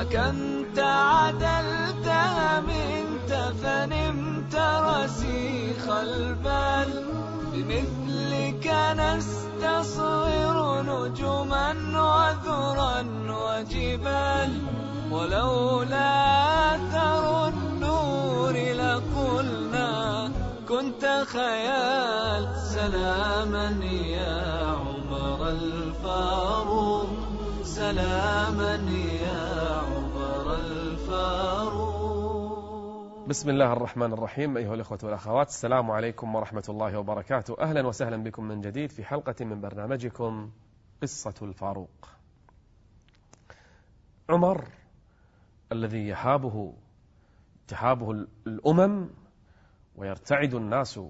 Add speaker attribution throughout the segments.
Speaker 1: حكمت عدلت منت فنمت رسيخ البال. بمثلك نستصغر نجما وذرا وجبال. ولولا أثر النور لقلنا كنت خيال. سلاما يا عمر الفاروق سلاما يا عمر
Speaker 2: بسم الله الرحمن الرحيم أيها الأخوة والأخوات السلام عليكم ورحمة الله وبركاته. أهلا وسهلا بكم من جديد في حلقة من برنامجكم قصة الفاروق. عمر الذي يهابه تهابه الأمم ويرتعد الناس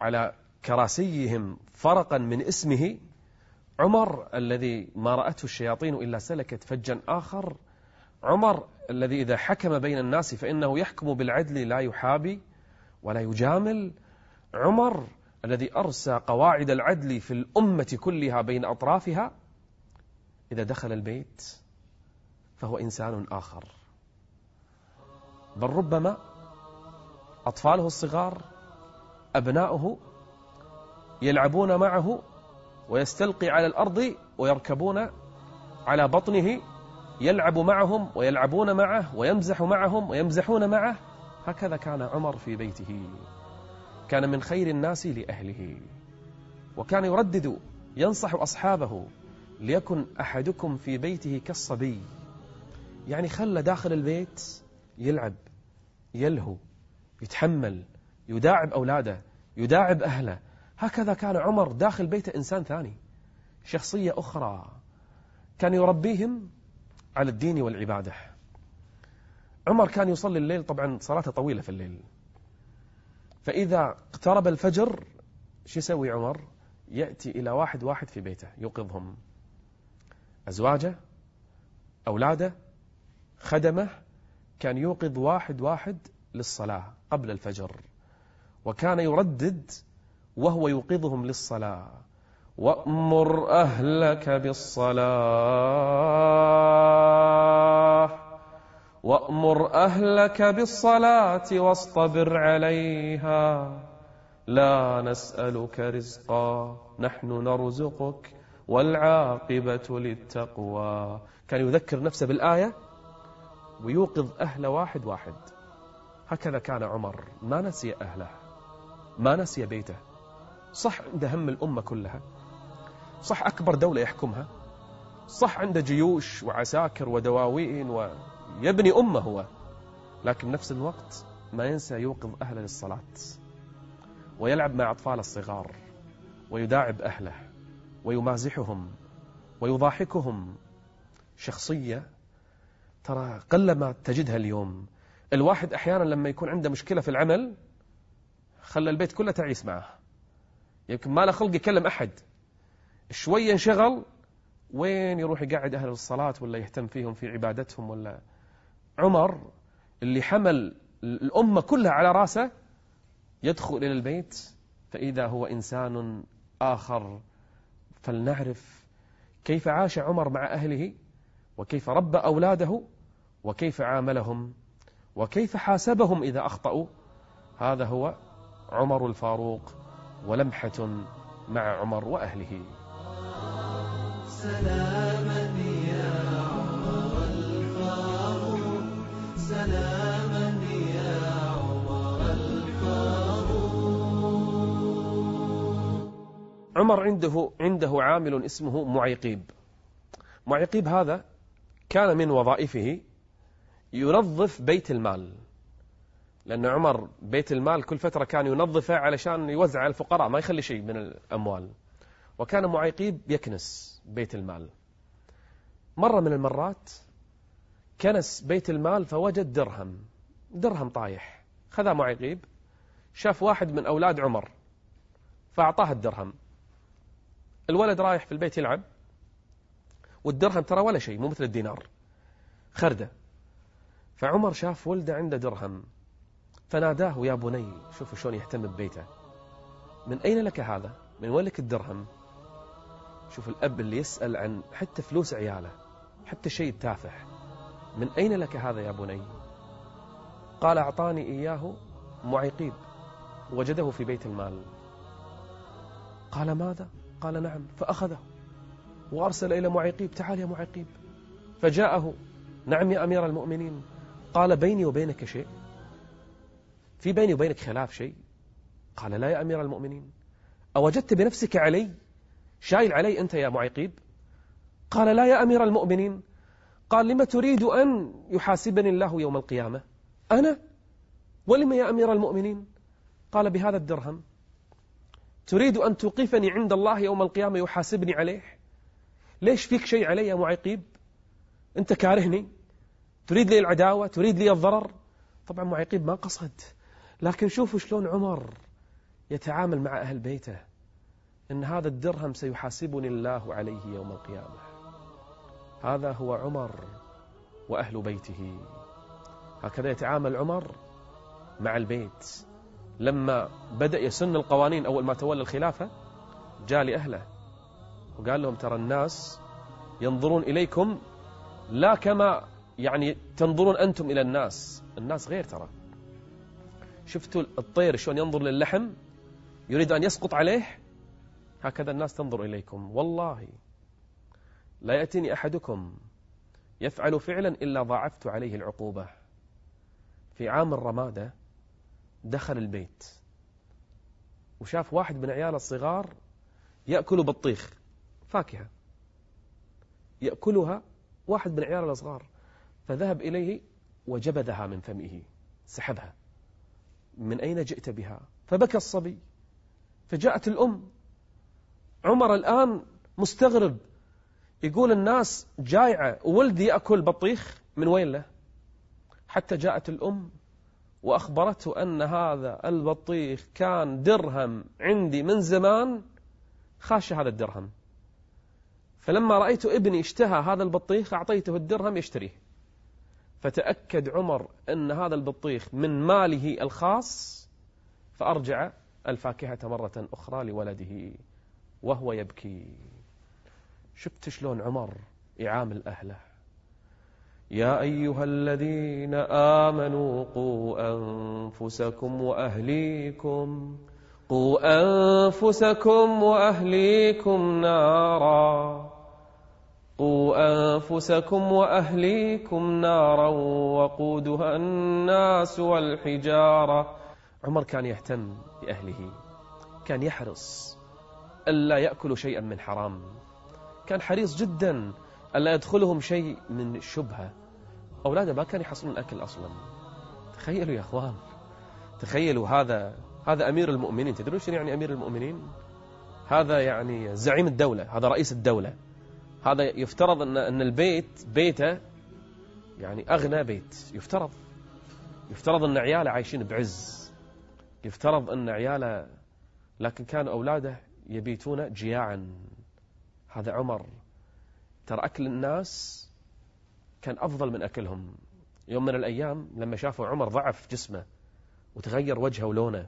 Speaker 2: على كراسيهم فرقا من اسمه عمر الذي ما رأته الشياطين إلا سلكت فجا آخر عمر الذي إذا حكم بين الناس فإنه يحكم بالعدل لا يحابي ولا يجامل. عمر الذي أرسى قواعد العدل في الأمة كلها بين أطرافها إذا دخل البيت فهو إنسان آخر. بل ربما أطفاله الصغار أبناؤه يلعبون معه ويستلقي على الأرض ويركبون على بطنه يلعب معهم ويلعبون معه ويمزح معهم ويمزحون معه. هكذا كان عمر في بيته. كان من خير الناس لأهله. وكان يردد ينصح أصحابه ليكن أحدكم في بيته كالصبي. يعني خلى داخل البيت يلعب يلهو يتحمل يداعب أولاده يداعب أهله. هكذا كان عمر داخل بيته إنسان ثاني. شخصية أخرى. كان يربيهم على الدين والعبادة. عمر كان يصلي الليل طبعا صلاته طويلة في الليل. فإذا اقترب الفجر شو يسوي عمر؟ يأتي إلى واحد واحد في بيته يوقظهم. أزواجه أولاده خدمه كان يوقظ واحد واحد للصلاة قبل الفجر. وكان يردد وهو يوقظهم للصلاة. وأمر أهلك بالصلاة. وأمر أهلك بالصلاة واصطبر عليها. لا نسألك رزقا نحن نرزقك والعاقبة للتقوى. كان يذكر نفسه بالآية؟ ويوقظ أهل واحد واحد. هكذا كان عمر. ما نسي أهله ما نسي بيته. صح عنده هم الأمة كلها. صح أكبر دولة يحكمها صح عنده جيوش وعساكر ودواوين ويبني أمة هو لكن نفس الوقت ما ينسى يوقظ أهله للصلاة ويلعب مع أطفال الصغار ويداعب أهله ويمازحهم ويضاحكهم. شخصية ترى قلما تجدها اليوم. الواحد أحيانا لما يكون عنده مشكلة في العمل خلى البيت كله تعيس معه. يمكن ما له خلق يكلم أحد. شوية انشغل وين يروح يقعد أهل الصلاة ولا يهتم فيهم في عبادتهم ولا؟ عمر اللي حمل الأمة كلها على رأسه يدخل إلى البيت فإذا هو إنسان آخر فلنعرف كيف عاش عمر مع أهله وكيف ربى أولاده وكيف عاملهم وكيف حاسبهم إذا أخطأوا. هذا هو عمر الفاروق ولمحة مع عمر وأهله.
Speaker 1: يا عمر الفاروق. يا عمر الفاروق.
Speaker 2: عمر عنده عنده عامل اسمه معيقيب. معيقيب هذا كان من وظائفه ينظف بيت المال. لأن عمر بيت المال كل فترة كان ينظفه علشان يوزع على الفقراء ما يخلي شيء من الأموال. وكان معيقيب يكنس بيت المال. مرة من المرات كنس بيت المال فوجد درهم درهم طايح. خذا معيقيب شاف واحد من أولاد عمر فأعطاه الدرهم. الولد رايح في البيت يلعب والدرهم ترى ولا شيء مو مثل الدينار. خردة. فعمر شاف ولده عنده درهم فناداه يا بني شوفوا شلون يهتم ببيته. من أين لك هذا؟ من وين لك الدرهم؟ شوف الأب اللي يسأل عن حتى فلوس عياله حتى شيء تافه. من أين لك هذا يا بني؟ قال أعطاني إياه معيقيب وجده في بيت المال. قال ماذا؟ قال نعم فأخذه وأرسل إلى معيقيب تعال يا معيقيب فجاءه نعم يا أمير المؤمنين. قال بيني وبينك شيء؟ في بيني وبينك خلاف شيء؟ قال لا يا أمير المؤمنين. أوجدت بنفسك علي؟ شايل علي أنت يا معيقيب قال لا يا أمير المؤمنين. قال لما تريد أن يحاسبني الله يوم القيامة؟ أنا؟ ولم يا أمير المؤمنين؟ قال بهذا الدرهم. تريد أن توقفني عند الله يوم القيامة يحاسبني عليه؟ ليش فيك شيء علي يا معيقيب أنت كارهني؟ تريد لي العداوة؟ تريد لي الضرر؟ طبعا معيقيب ما قصد. لكن شوفوا شلون عمر يتعامل مع أهل بيته. إن هذا الدرهم سيحاسبني الله عليه يوم القيامة. هذا هو عمر وأهل بيته. هكذا يتعامل عمر مع البيت. لما بدأ يسن القوانين أول ما تولى الخلافة جاء لأهله وقال لهم ترى الناس ينظرون إليكم لا كما يعني تنظرون أنتم إلى الناس. الناس غير ترى. شفتوا الطير شلون ينظر للحم؟ يريد أن يسقط عليه هكذا الناس تنظر إليكم. والله لا يأتيني أحدكم يفعل فعلا إلا ضاعفت عليه العقوبة. في عام الرمادة دخل البيت وشاف واحد من عيال الصغار يأكل بطيخ فاكهة. يأكلها واحد من عيال الصغار فذهب إليه وجبذها من فمه سحبها. من أين جئت بها؟ فبكى الصبي فجاءت الأم عمر الآن مستغرب. يقول الناس جايعة وولدي يأكل بطيخ من وين له؟ حتى جاءت الأم وأخبرته أن هذا البطيخ كان درهم عندي من زمان خاش هذا الدرهم. فلما رأيت ابني اشتهى هذا البطيخ أعطيته الدرهم يشتريه. فتأكد عمر أن هذا البطيخ من ماله الخاص فأرجع الفاكهة مرة أخرى لولده. وهو يبكي. شفت شلون عمر يعامل أهله؟ يا أيها الذين آمنوا قوا أنفسكم وأهليكم قوا أنفسكم وأهليكم نارا. قوا أنفسكم وأهليكم نارا وقودها الناس والحجارة. عمر كان يهتم بأهله كان يحرص ألا يأكلوا شيئا من حرام. كان حريص جدا ألا يدخلهم شيء من شبهة. أولاده ما كانوا يحصلون أكل أصلا. تخيلوا يا أخوان تخيلوا هذا هذا أمير المؤمنين. تدرون شنو يعني أمير المؤمنين؟ هذا يعني زعيم الدولة هذا رئيس الدولة. هذا يفترض أن أن البيت بيته يعني أغنى بيت. يفترض يفترض أن عياله عايشين بعز. يفترض أن عياله لكن كانوا أولاده يبيتون جياعا. هذا عمر. ترى أكل الناس كان أفضل من أكلهم. يوم من الأيام لما شافوا عمر ضعف جسمه وتغير وجهه ولونه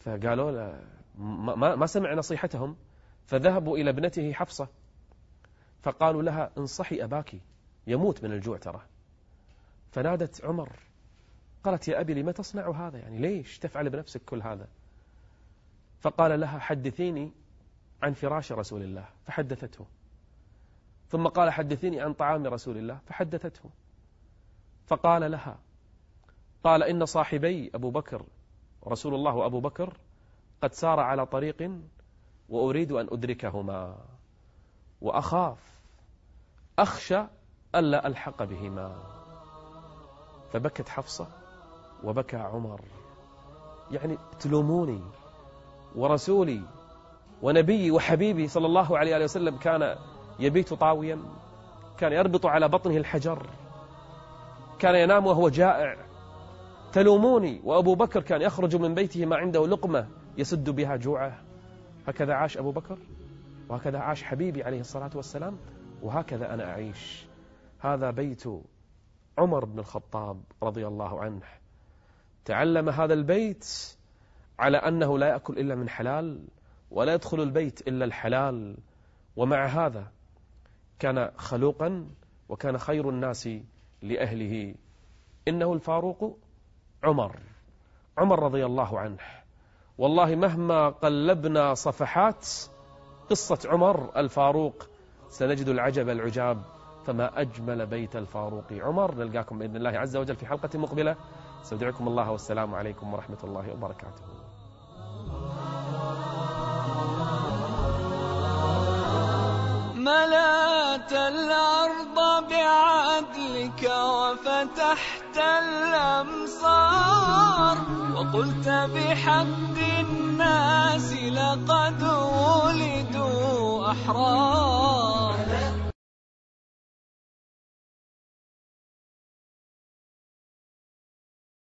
Speaker 2: فقالوا له ما, ما سمع نصيحتهم؟ فذهبوا إلى ابنته حفصة. فقالوا لها انصحي أباك يموت من الجوع ترى. فنادت عمر قالت يا أبي لما تصنع هذا؟ يعني ليش تفعل بنفسك كل هذا؟ فقال لها حدثيني عن فراش رسول الله فحدثته. ثم قال حدثيني عن طعام رسول الله فحدثته. فقال لها قال إن صاحبي أبو بكر رسول الله وأبو بكر قد سار على طريق وأريد أن أدركهما وأخاف أخشى ألا ألحق بهما. فبكت حفصة وبكى عمر. يعني تلوموني. ورسولي ونبيي وحبيبي صلى الله عليه وسلم كان يبيت طاويا كان يربط على بطنه الحجر كان ينام وهو جائع. تلوموني وأبو بكر كان يخرج من بيته ما عنده لقمة يسد بها جوعه. هكذا عاش أبو بكر وهكذا عاش حبيبي عليه الصلاة والسلام وهكذا أنا أعيش. هذا بيت عمر بن الخطاب رضي الله عنه. تعلم هذا البيت على أنه لا يأكل إلا من حلال ولا يدخل البيت إلا الحلال. ومع هذا كان خلوقا وكان خير الناس لأهله. إنه الفاروق عمر عمر رضي الله عنه. والله مهما قلبنا صفحات قصة عمر الفاروق سنجد العجب العجاب فما أجمل بيت الفاروق عمر. نلقاكم بإذن الله عز وجل في حلقة مقبلة. استودعكم الله والسلام عليكم ورحمة الله وبركاته.
Speaker 1: ملأت الأرض بعدلك وفتحت الأمصار وقلت بحق الناس لقد ولدوا أحرار